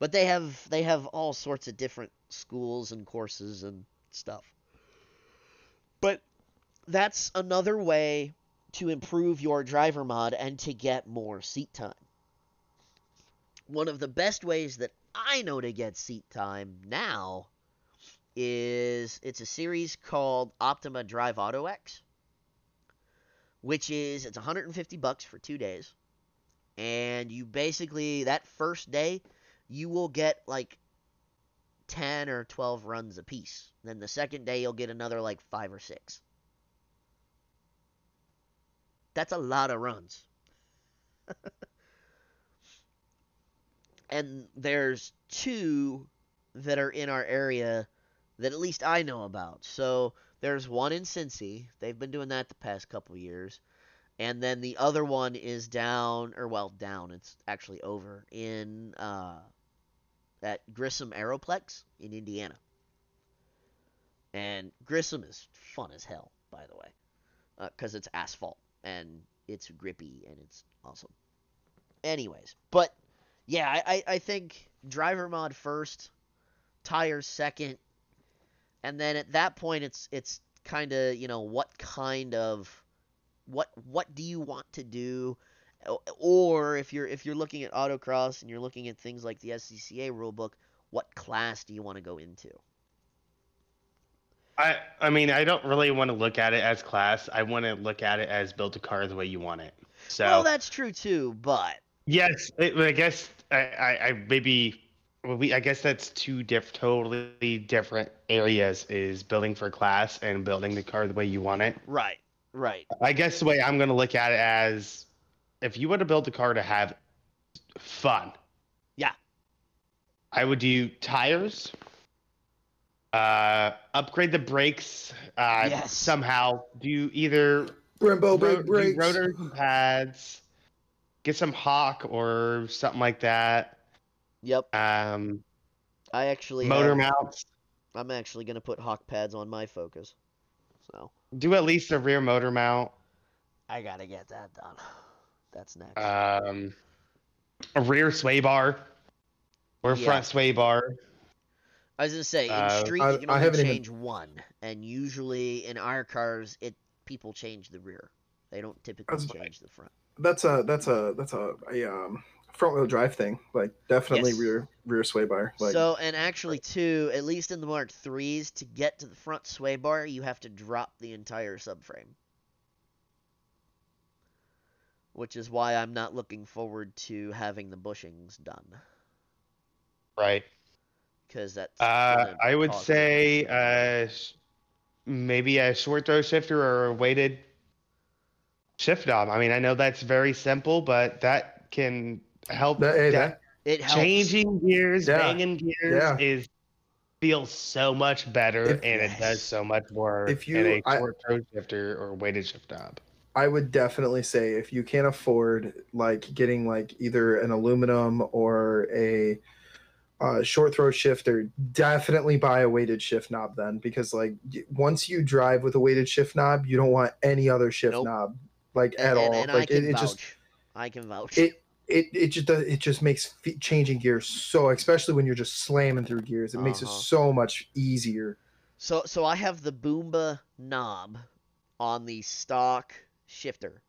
but they have they have all sorts of different schools and courses and stuff. But that's another way to improve your driver mod and to get more seat time. One of the best ways that I know to get seat time now is it's a series called Optima Drive Auto X, which is it's 150 bucks for 2 days. And you basically that first day you will get like 10 or 12 runs a piece. Then the second day, you'll get another like 5 or 6. That's a lot of runs. (laughs) and there's two that are in our area that at least I know about. So there's one in Cincy. They've been doing that the past couple years. And then the other one is down, or well, down. It's actually over in uh, at Grissom Aeroplex in Indiana. And Grissom is fun as hell, by the way, because uh, it's asphalt and it's grippy and it's awesome. Anyways, but yeah, I, I think driver mod first, tires second, and then at that point it's it's kind of you know what kind of what what do you want to do or if you're if you're looking at autocross and you're looking at things like the SCCA rulebook, what class do you want to go into? I I mean I don't really want to look at it as class. I want to look at it as build a car the way you want it. So well, that's true too, but yes, it, I guess I, I, I maybe well, we I guess that's two diff totally different areas is building for class and building the car the way you want it. Right. Right. I guess the way I'm going to look at it as if you want to build a car to have fun, yeah, I would do tires, uh, upgrade the brakes, uh, Yes. somehow do either Brembo ro- big brakes. rotors and pads, get some Hawk or something like that. Yep. Um, I actually motor have, mounts. I'm actually gonna put hawk pads on my Focus. So Do at least a rear motor mount. I gotta get that done. That's next. Um, a rear sway bar or Yeah. front sway bar. I was gonna say in uh, street I- you can I only haven't even- change one, and usually in our cars it people change the rear. They don't typically was- change the front. That's a that's a that's a, a um front wheel drive thing. Like definitely Yes. rear rear sway bar. Like so and actually too, at least in the Mark threes, to get to the front sway bar, you have to drop the entire subframe. Which is why I'm not looking forward to having the bushings done, Right. because that's. Uh, I would say uh, maybe a short throw shifter or a weighted shift knob. I mean, I know that's very simple, but that can help. that, hey, that- that, it helps. changing gears, Yeah. banging gears Yeah. is feels so much better, If- and it does so much more If in you- a I- short throw shifter or weighted shift knob. I would definitely say if you can't afford like getting like either an aluminum or a uh, short throw shifter, definitely buy a weighted shift knob then because like once you drive with a weighted shift knob, you don't want any other shift Nope. knob like at and- all. and like I can it, it just I can vouch. it it it just it just makes fe- changing gears so especially when you're just slamming through gears, it makes it Uh-huh. so much easier. So so I have the Boomba knob on the stock shifter.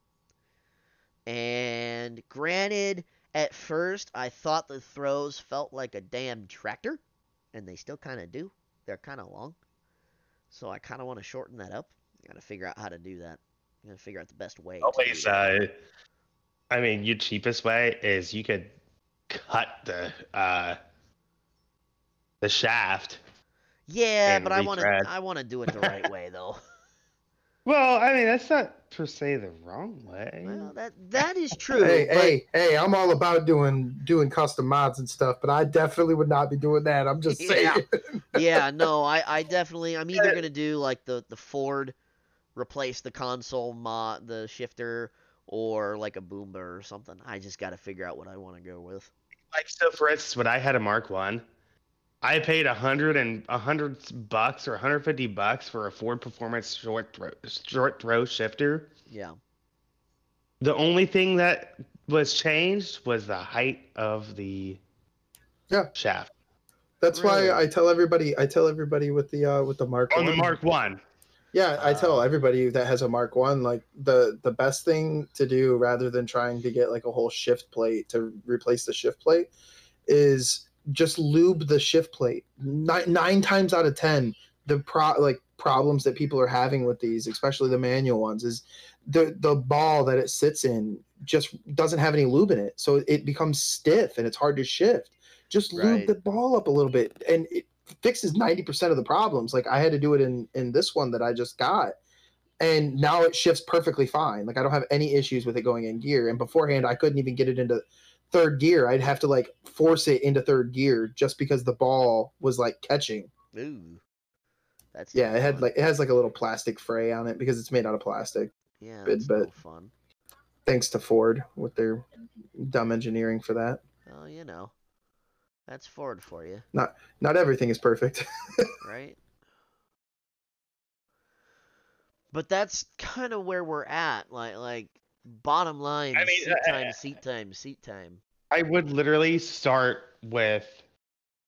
And granted, at first I thought the throws felt like a damn tractor, and they still kind of do. They're kind of long. So I kind of want to shorten that up. I got to figure out how to do that. I got to figure out the best way. to do Always, that. uh, I mean, your cheapest way is you could cut the uh, the shaft. yeah, and but I want to. I want to do it the right way though. (laughs) Well, I mean, that's not per se the wrong way. well, that that is true. Hey, but- hey, hey! I'm all about doing doing custom mods and stuff, but I definitely would not be doing that. I'm just (laughs) saying. Yeah. (laughs) yeah, no, I, I definitely I'm either gonna do like the the Ford replace the console mod the shifter or like a Boomba or something. I just gotta figure out what I wanna go with. Like so, for instance, when I had a Mark One, I paid a hundred and a hundred bucks or 150 bucks for a Ford Performance short throw, short throw shifter. Yeah. The only thing that was changed was the height of the Yeah. shaft That's Really? why I tell everybody. I tell everybody with the uh with the Mark on the Mark One. Yeah, I tell Uh, everybody that has a Mark One like the the best thing to do rather than trying to get like a whole shift plate to replace the shift plate is just lube the shift plate. Nine, nine times out of ten, the pro like problems that people are having with these, especially the manual ones, is the the ball that it sits in just doesn't have any lube in it, so it becomes stiff and it's hard to shift. Just lube Right. the ball up a little bit, and it fixes 90% of the problems like i had to do it in in this one that i just got and now it shifts perfectly fine like i don't have any issues with it going in gear and beforehand i couldn't even get it into third gear i'd have to like force it into third gear just because the ball was like catching Ooh. That's yeah it had fun. like it has like a little plastic fray on it because it's made out of plastic Yeah, that's no but- fun. thanks to ford with their dumb engineering for that Well, you know. That's Ford for you, not everything is perfect (laughs) right? But that's kind of where we're at. Like like bottom line, I mean, seat uh, time, seat time, seat time. I would literally start with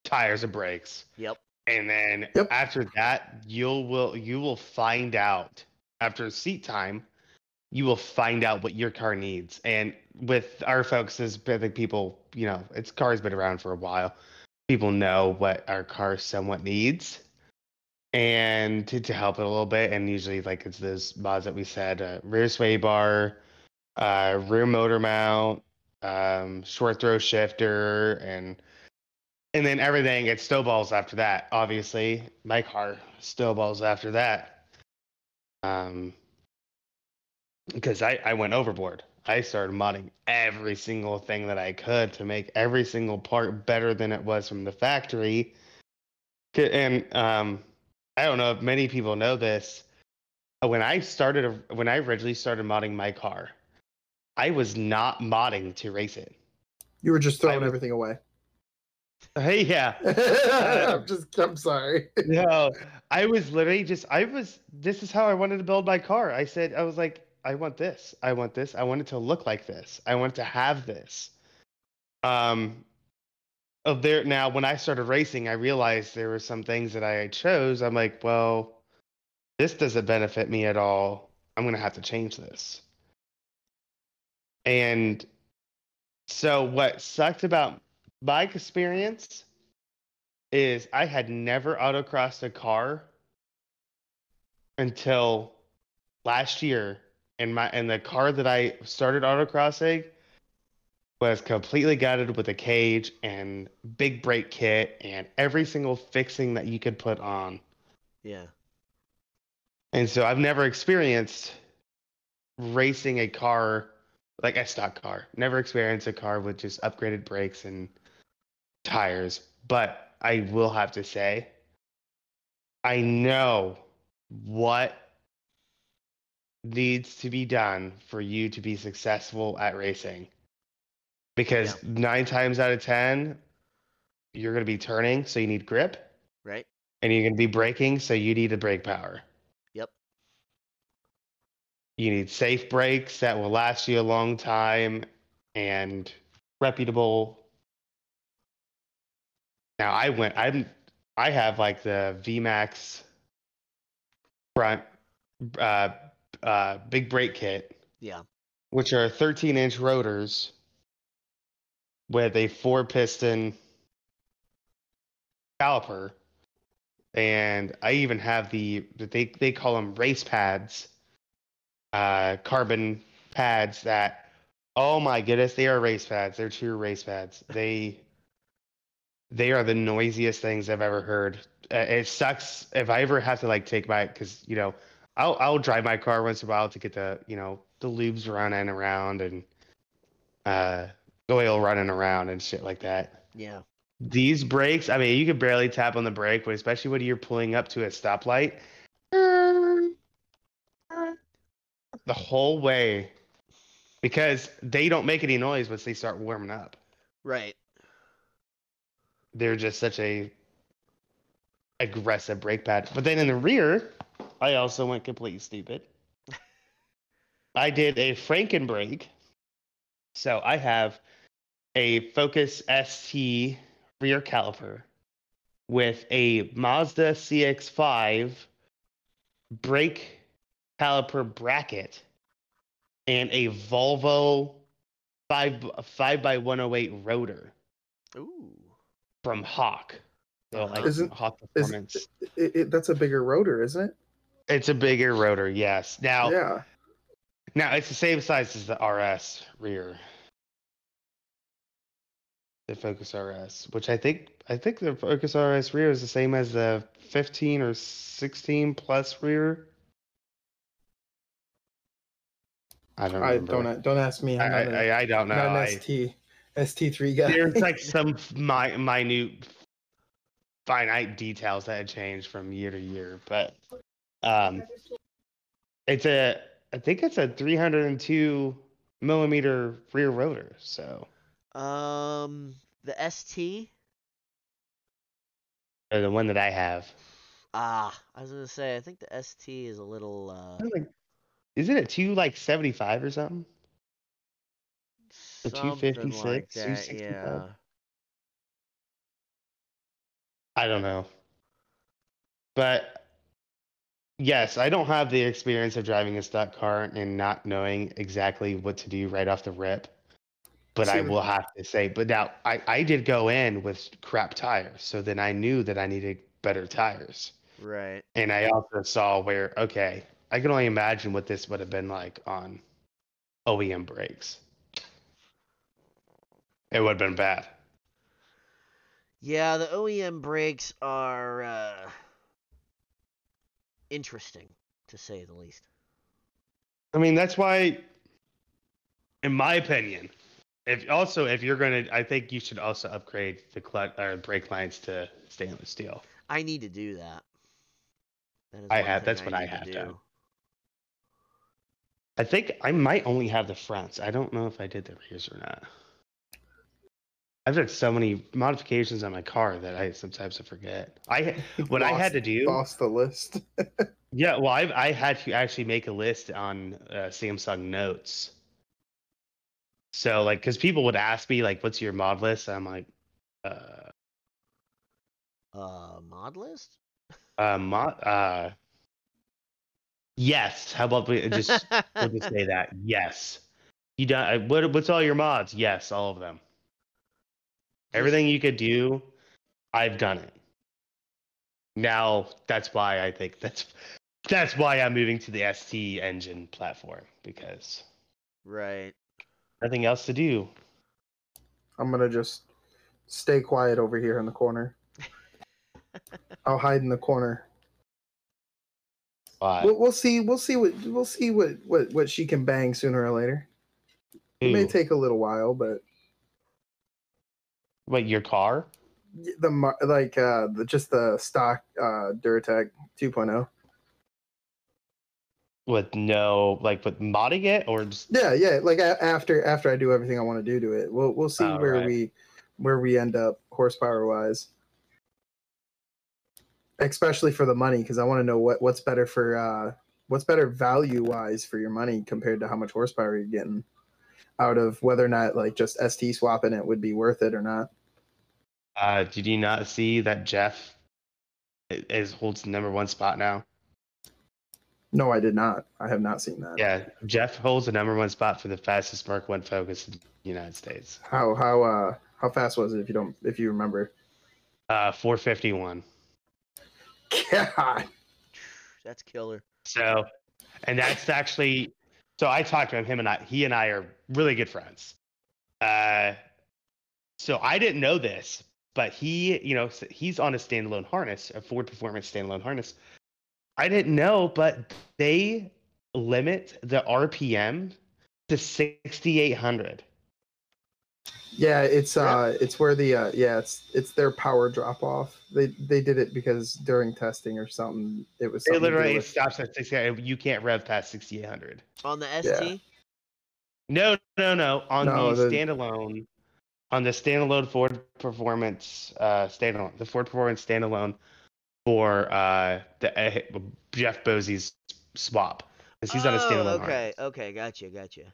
tires and brakes. Yep. And then Yep. after that, you'll will you will find out after seat time, you will find out what your car needs. And with our folks, as I think people, you know, its car's been around for a while. People know what our car somewhat needs, and to, to help it a little bit. And usually, like it's those mods that we said: uh, rear sway bar, uh, rear motor mount, um, short throw shifter, and and then everything gets snowballs after that. Obviously, my car snowballs after that. Um, because I I went overboard. I started modding every single thing that I could to make every single part better than it was from the factory. And um, I don't know if many people know this. When I started, when I originally started modding my car, I was not modding to race it. you were just throwing was- everything away (laughs) Hey, yeah. (laughs) I'm just I'm sorry. No, I was literally just I was this is how I wanted to build my car. I said I was like I want this. I want this. I want it to look like this. I want to have this. Um of there now when I started racing, I realized there were some things that I chose. I'm like, well, this doesn't benefit me at all. I'm to have to change this. And so what sucked about my experience is I had never autocrossed a car until last year and my and the car that I started autocrossing was completely gutted with a cage and big brake kit and every single fixing that you could put on. Yeah. And so I've never experienced racing a car like a stock car. Never experienced a car with just upgraded brakes and tires. But I will have to say, I know what needs to be done for you to be successful at racing. Because nine times out of 10, you're going to be turning, so you need grip, Right. and you're going to be braking, so you need a brake power. Yep. You need safe brakes that will last you a long time and reputable. Now I went I'm I have like the VMAX front uh uh big brake kit, Yeah. which are 13 inch rotors with a four piston caliper. And I even have the they they call them race pads uh, carbon pads that, oh my goodness, they are race pads. They're true race pads. (laughs) They they are the noisiest things I've ever heard. Uh, it sucks if I ever have to like take my because you know I'll I'll drive my car once in a while to get the you know the lubes running around and uh oil running around and shit like that. Yeah. These brakes, I mean, you could barely tap on the brake, but especially when you're pulling up to a stoplight, the whole way, because they don't make any noise once they start warming up. Right. They're just such a aggressive brake pad. But then in the rear, I also went completely stupid. I did a Franken brake. So I have a Focus ST rear caliper with a Mazda CX5 brake caliper bracket and a Volvo 5 5 by 108 rotor Ooh. from Hawk. So like Isn't- Hawk is- Performance. It, it, that's a bigger rotor, isn't it? It's a bigger rotor, yes. Now, Yeah. now it's the same size as the RS rear. The Focus RS, which I think I think the Focus RS rear is the same as the 15 or 16 plus rear. I don't I remember. don't don't ask me. I, I'm not, a, I, I don't know. not I- an ST ST3 guy. there's (laughs) like some mi- minute finite details that had changed from year to year but um it's a i think it's a 302 millimeter rear rotor so Um, the ST. or the one that i have Ah, I was gonna say I think the ST is a little uh isn't it 2 like 75 or something The something 256, like that. 265? Yeah. i don't know but yes i don't have the experience of driving a stock car and not knowing exactly what to do right off the rip but I will have to say, but now I, I did go in with crap tires, so then I knew that I needed better tires. Right. And I also saw where, okay, I can only imagine what this would have been like on OEM brakes. It would have been bad. Yeah, the OEM brakes are uh interesting to say the least. I mean, that's why, in my opinion, if also if you're gonna, I think you should also upgrade the clutch or brake lines to stainless steel. I need to do that. That is I have- that's what I have to done. I think I might only have the fronts. I don't know if I did the rears or not. I've done so many modifications on my car that I sometimes I forget. I what I had to do. Lost the list. (laughs) Yeah, well, I I had to actually make a list on uh, Samsung Notes. So like, because people would ask me like, "What's your mod list?" I'm like, uh, Uh, mod list? uh, mod, uh, yes. How about we just we'll just (laughs) say that? Yes. You done? uh, What what's all your mods? Yes, all of them. Mm-hmm. Everything you could do, I've done it. Now that's why I think that's that's why I'm moving to the ST engine platform because right. nothing else to do. I'm gonna just stay quiet over here in the corner. (laughs) I'll hide in the corner. But We'll, we'll see. We'll see what we'll see what, what what she can bang sooner or later. It may take a little while, but what your car? the like uh the just the stock uh Duratec 2.0. With no like with modding it or just Yeah, yeah. Like after after I do everything I want to do to it, we'll we'll see Oh, where right. we where we end up horsepower wise. Especially for the money, because I want to know what what's better for uh what's better value wise for your money compared to how much horsepower you're getting out of whether or not like just ST swapping it would be worth it or not. Uh did you not see that Jeff is holds the number one spot now? No, I did not. I have not seen that. Yeah, Jeff holds the number one spot for the fastest Mark One Focus in the United States. How how uh how fast was it if you don't if you remember? Uh, 451. God. That's killer. So, and that's actually, so I talked to him. Him and I, he and I are really good friends. Uh, so I didn't know this, but he, you know, he's on a standalone harness, a Ford Performance standalone harness. I didn't know, but they limit the RPM to 6,800. Yeah, it's Yeah. uh it's where the uh yeah, it's it's their power drop off. They they did it because during testing or something it was It something to literally stops at 6,800. You can't rev past 6,800. On the Yeah. ST? No, no, no. On No, the, the- standalone, on the standalone Ford Performance uh, standalone, the Ford Performance standalone for uh, the uh, Jeff Bosey's swap, because he's on a Oh, standalone. Okay, harness. okay, gotcha, gotcha.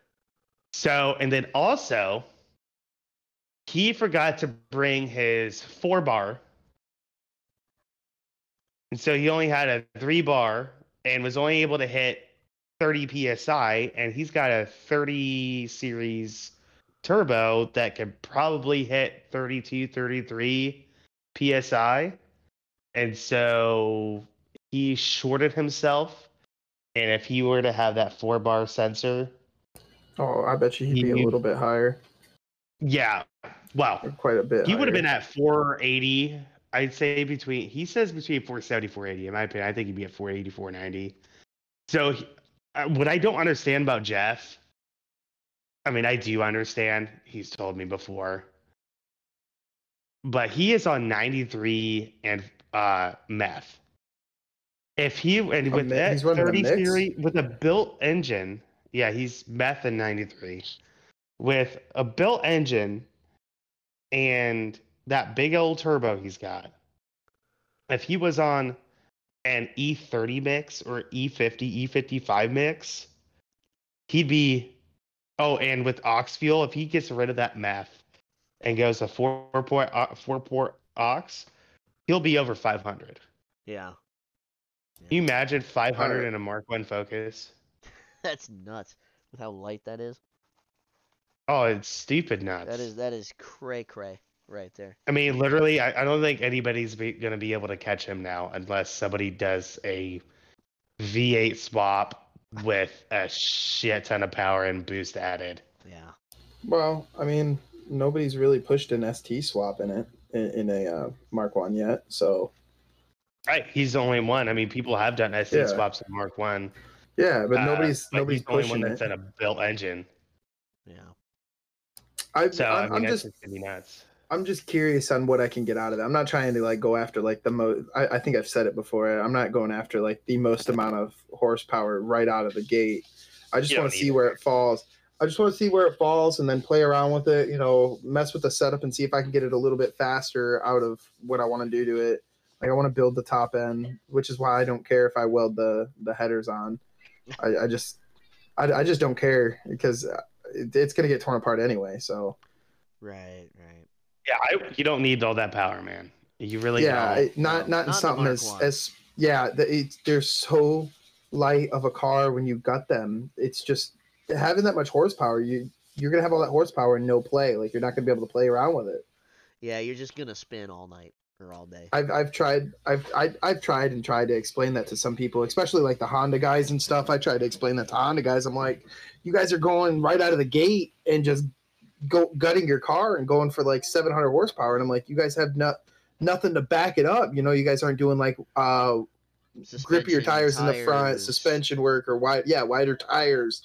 So, and then also, he forgot to bring his four bar, and so he only had a three bar and was only able to hit 30 psi, and he's got a 30 series turbo that could probably hit 32, 33 psi, and so he shorted himself. And if he were to have that four bar sensor, Oh, I bet you he'd be a little bit higher. Yeah. Wow. or Quite a bit. He would have been at 480. I'd say between, he says between 470, 480. In my opinion, I think he'd be at 480, 490. So, he- uh, what I don't understand about Jeff, I mean, I do understand. He's told me before. But he is on 93 and uh, meth. If he, and with mi- that he's running a 30 mix? series, with a built engine, yeah, he's meth in 93 with a built engine and that big old turbo he's got. If he was on an E30 mix or E E50, E55 mix, he'd be. Oh, and with ox fuel, if he gets rid of that meth and goes a four port uh, four port ox, he'll be over 500. Yeah. Can you imagine 500 in a Mark One Focus? (laughs) That's nuts with how light that is. Oh, it's stupid nuts. That is that is cray cray right there. I mean, literally, I, I don't think anybody's be, going to be able to catch him now unless somebody does a V8 swap with a shit ton of power and boost added. Yeah. Well, I mean, nobody's really pushed an ST swap in it in, in a uh, Mark One yet. So Right, he's the only one. I mean, people have done ST Yeah. swaps in Mark One, yeah, but uh, nobody's but nobody's he's the only pushing one it. that's in a built engine. Yeah. I, So I'm, I mean, I'm that's just just gonna be nuts. I'm just curious on what I can get out of it. I'm not trying to like go after like the most. I, I think I've said it before. I'm not going after like the most amount of horsepower right out of the gate. I just want to see where it falls. I just want to see where it falls and then play around with it. You know, mess with the setup and see if I can get it a little bit faster out of what I want to do to it. Like I want to build the top end, which is why I don't care if I weld the the headers on. I, I just I, I just don't care because uh, it, it's gonna get torn apart anyway. So Right, right. Yeah, I, you don't need all that power, man. You really yeah, don't. it- not not in not something as one. as yeah. The, it, they're so light of a car when you gut them. It's just having that much horsepower. You you're gonna have all that horsepower and no play. Like you're not gonna be able to play around with it. Yeah, you're just gonna spin all night or all day. I've I've tried I've I, I've tried and tried to explain that to some people, especially like the Honda guys and stuff. I tried to explain that to Honda guys. I'm like, you guys are going right out of the gate and just go gutting your car and going for like 700 horsepower, and I'm like, you guys have not nothing to back it up. You know, you guys aren't doing like uh grippier Suspension, tires in the front, suspension work, or wide yeah wider tires,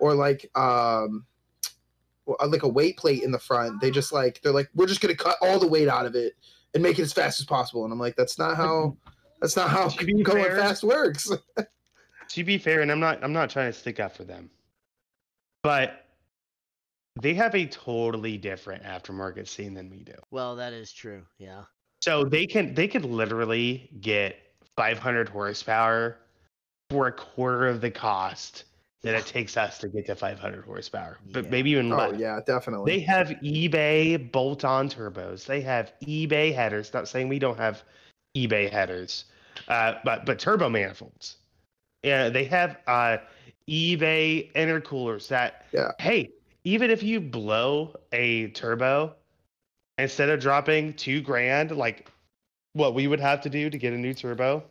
or like um like a weight plate in the front. They just like they're like we're just gonna cut all the weight out of it and make it as fast as possible. And I'm like, that's not how that's not how To going fair- fast works. (laughs) to be fair, and I'm not I'm not trying to stick up for them, but they have a totally different aftermarket scene than we do. Well, that is true. Yeah. So they can they could literally get 500 horsepower for a quarter of the cost that it takes us to get to 500 horsepower, but Yeah. maybe even oh less. yeah, definitely. They have eBay bolt-on turbos. They have eBay headers. Not saying we don't have eBay headers, uh, but but turbo manifolds. Yeah, they have uh, eBay intercoolers. That Yeah. hey, even if you blow a turbo, instead of dropping two grand, like what we would have to do to get a new turbo,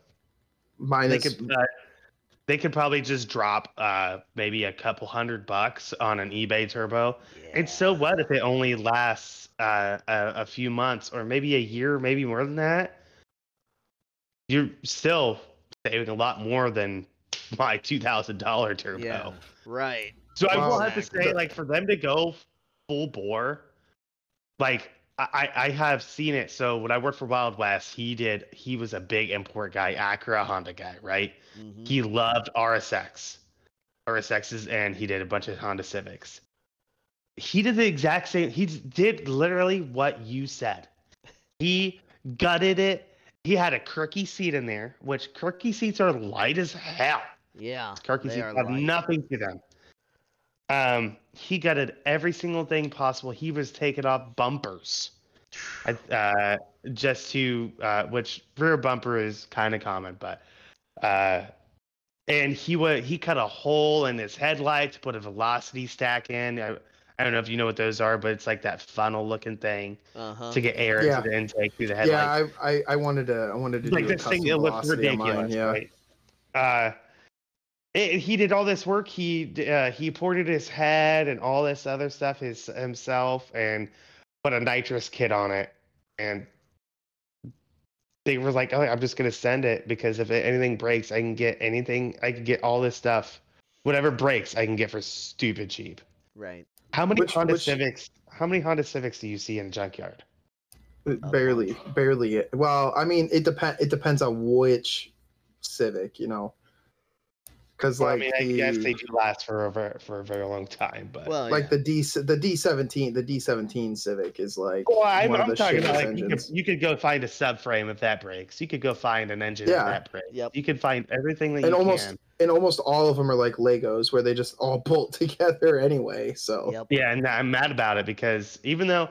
Mine they could uh, they could probably just drop uh, maybe a couple hundred bucks on an eBay turbo. And so what if it only lasts uh, a, a few months or maybe a year, maybe more than that? You're still saving a lot more than my two thousand dollar turbo. Yeah. Right. So I will have to say, like, for them to go full bore, like I, I I have seen it. So when I worked for Wild West, he did. He was a big import guy, Acura Honda guy, right? hmm He loved RSX, RSXs, and he did a bunch of Honda Civics. He did the exact same. He did literally what you said. He gutted it. He had a Kirkey seat in there, which Kirkey seats are light as hell. Yeah. Kirkey they seats have light. nothing to them. Um, he gutted every single thing possible. He was taking off bumpers, uh, just to uh, which rear bumper is kind of common, but uh, and he would he cut a hole in his headlight to put a velocity stack in. I, I don't know if you know what those are, but it's like that funnel looking thing Uh-huh. to get air Yeah. into the intake through the headlight. yeah. I, I I wanted to I wanted to like do a this thing it looks velocity ridiculous mine, Yeah. right uh it, he did all this work. He uh, he ported his head and all this other stuff his himself and put a nitrous kit on it. And they were like oh i'm just going to send it because if anything breaks i can get anything i can get all this stuff. Whatever breaks i can get for stupid cheap. Right. how many Which- honda which- civics how many honda civics do you see in a junkyard? Barely barely well i mean it depend it depends on which civic you know because well, like i mean i the, guess they do last for a ver- for a very long time but Well, like yeah. the d the d17 the d17 civic is like Well, I'm, one of I'm the talking about like you could, engines. you could go find a subframe if that breaks. You could go find an engine Yeah. if that breaks. Yep. You could find everything that And you almost- can. and almost all of them are like legos where they just all (laughs) bolt together anyway so Yep. Yeah, and I'm mad about it because even though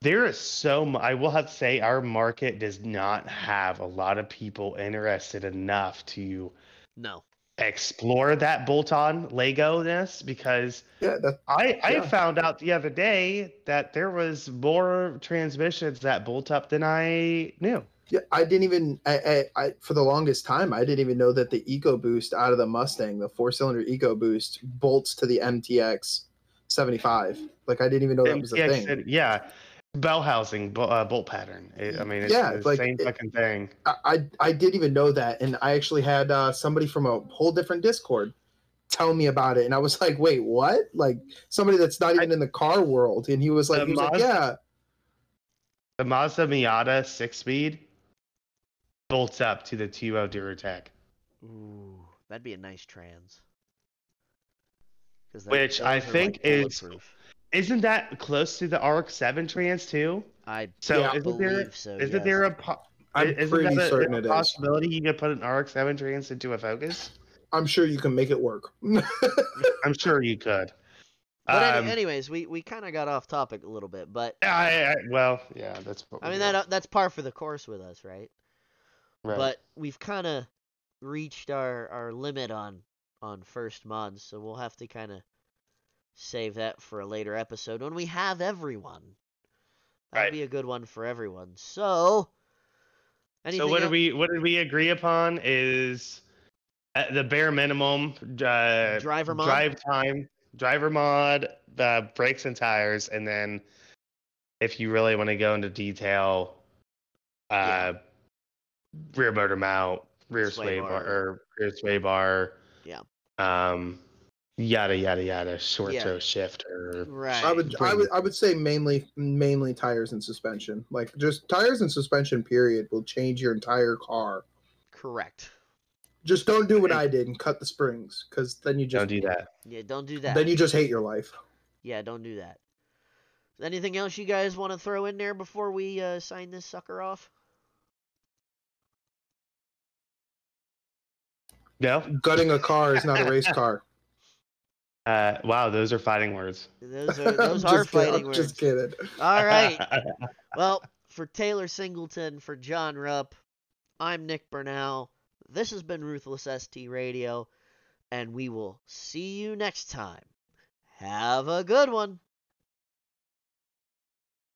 there is so much, I will have to say our market does not have a lot of people interested enough to No. Explore that bolt-on Lego-ness because yeah I I Yeah. found out the other day that there was more transmissions that bolt up than I knew. yeah i didn't even I, I i for the longest time i didn't even know that the EcoBoost out of the mustang the four cylinder EcoBoost bolts to the mtx 75 like i didn't even know that was a thing yeah, bell housing, uh, bolt pattern. It- I mean, it's Yeah, the like- same it- fucking thing. I, I I didn't even know that, and I actually had uh, somebody from a whole different Discord tell me about it, and I was (laughs) like, "Wait, what?" Like somebody that's not even in the car world, and he was like, he was like "Yeah, The Mazda Miata six speed bolts up to the Tuo Duratec. Ooh, that'd be a nice trans. Which I think like, is- bulletproof. Isn't that close to the RX-7 trans too? I So Yeah. isn't there believe so. isn't yes. there a po- I'm isn't pretty that a, certain a it is. possibility you could put an RX-7 trans into a Focus? I'm sure you can make it work. (laughs) I'm sure you could. But Um, anyways, we, we kind of got off topic a little bit, but I, I, well, yeah, that's. I mean do. that that's par for the course with us, right? Right. But we've kind of reached our, our limit on on first mods, so we'll have to kind of save that for a later episode when we have everyone. That'd Right. be a good one for everyone. So, so what did we what did we agree upon is uh, the bare minimum uh, driver mod? drive time, driver mod, uh, brakes and tires, and then if you really want to go into detail, uh, rear motor mount, rear Sway sway, bar. bar, or rear sway bar, Yeah. um, yada yada yada, short Yeah. toe shifter. Right. I would, I would, I would say mainly, mainly tires and suspension. Like just tires and suspension. Period will change your entire car. Correct. Just don't do what I did and cut the springs, because then you just Don't do that. Yeah, don't do that. then you just hate your life. Yeah, don't do that. Anything else you guys want to throw in there before we uh, sign this sucker off? No. Gutting a car is not a race car. Uh, wow, those are fighting words. Those are (laughs) those just are kidding, fighting I'm words. Just kidding. All right. (laughs) Well, for Taylor Singleton, for John Rupp, I'm Nick Bernal. This has been Ruthless ST Radio, and we will see you next time. Have a good one.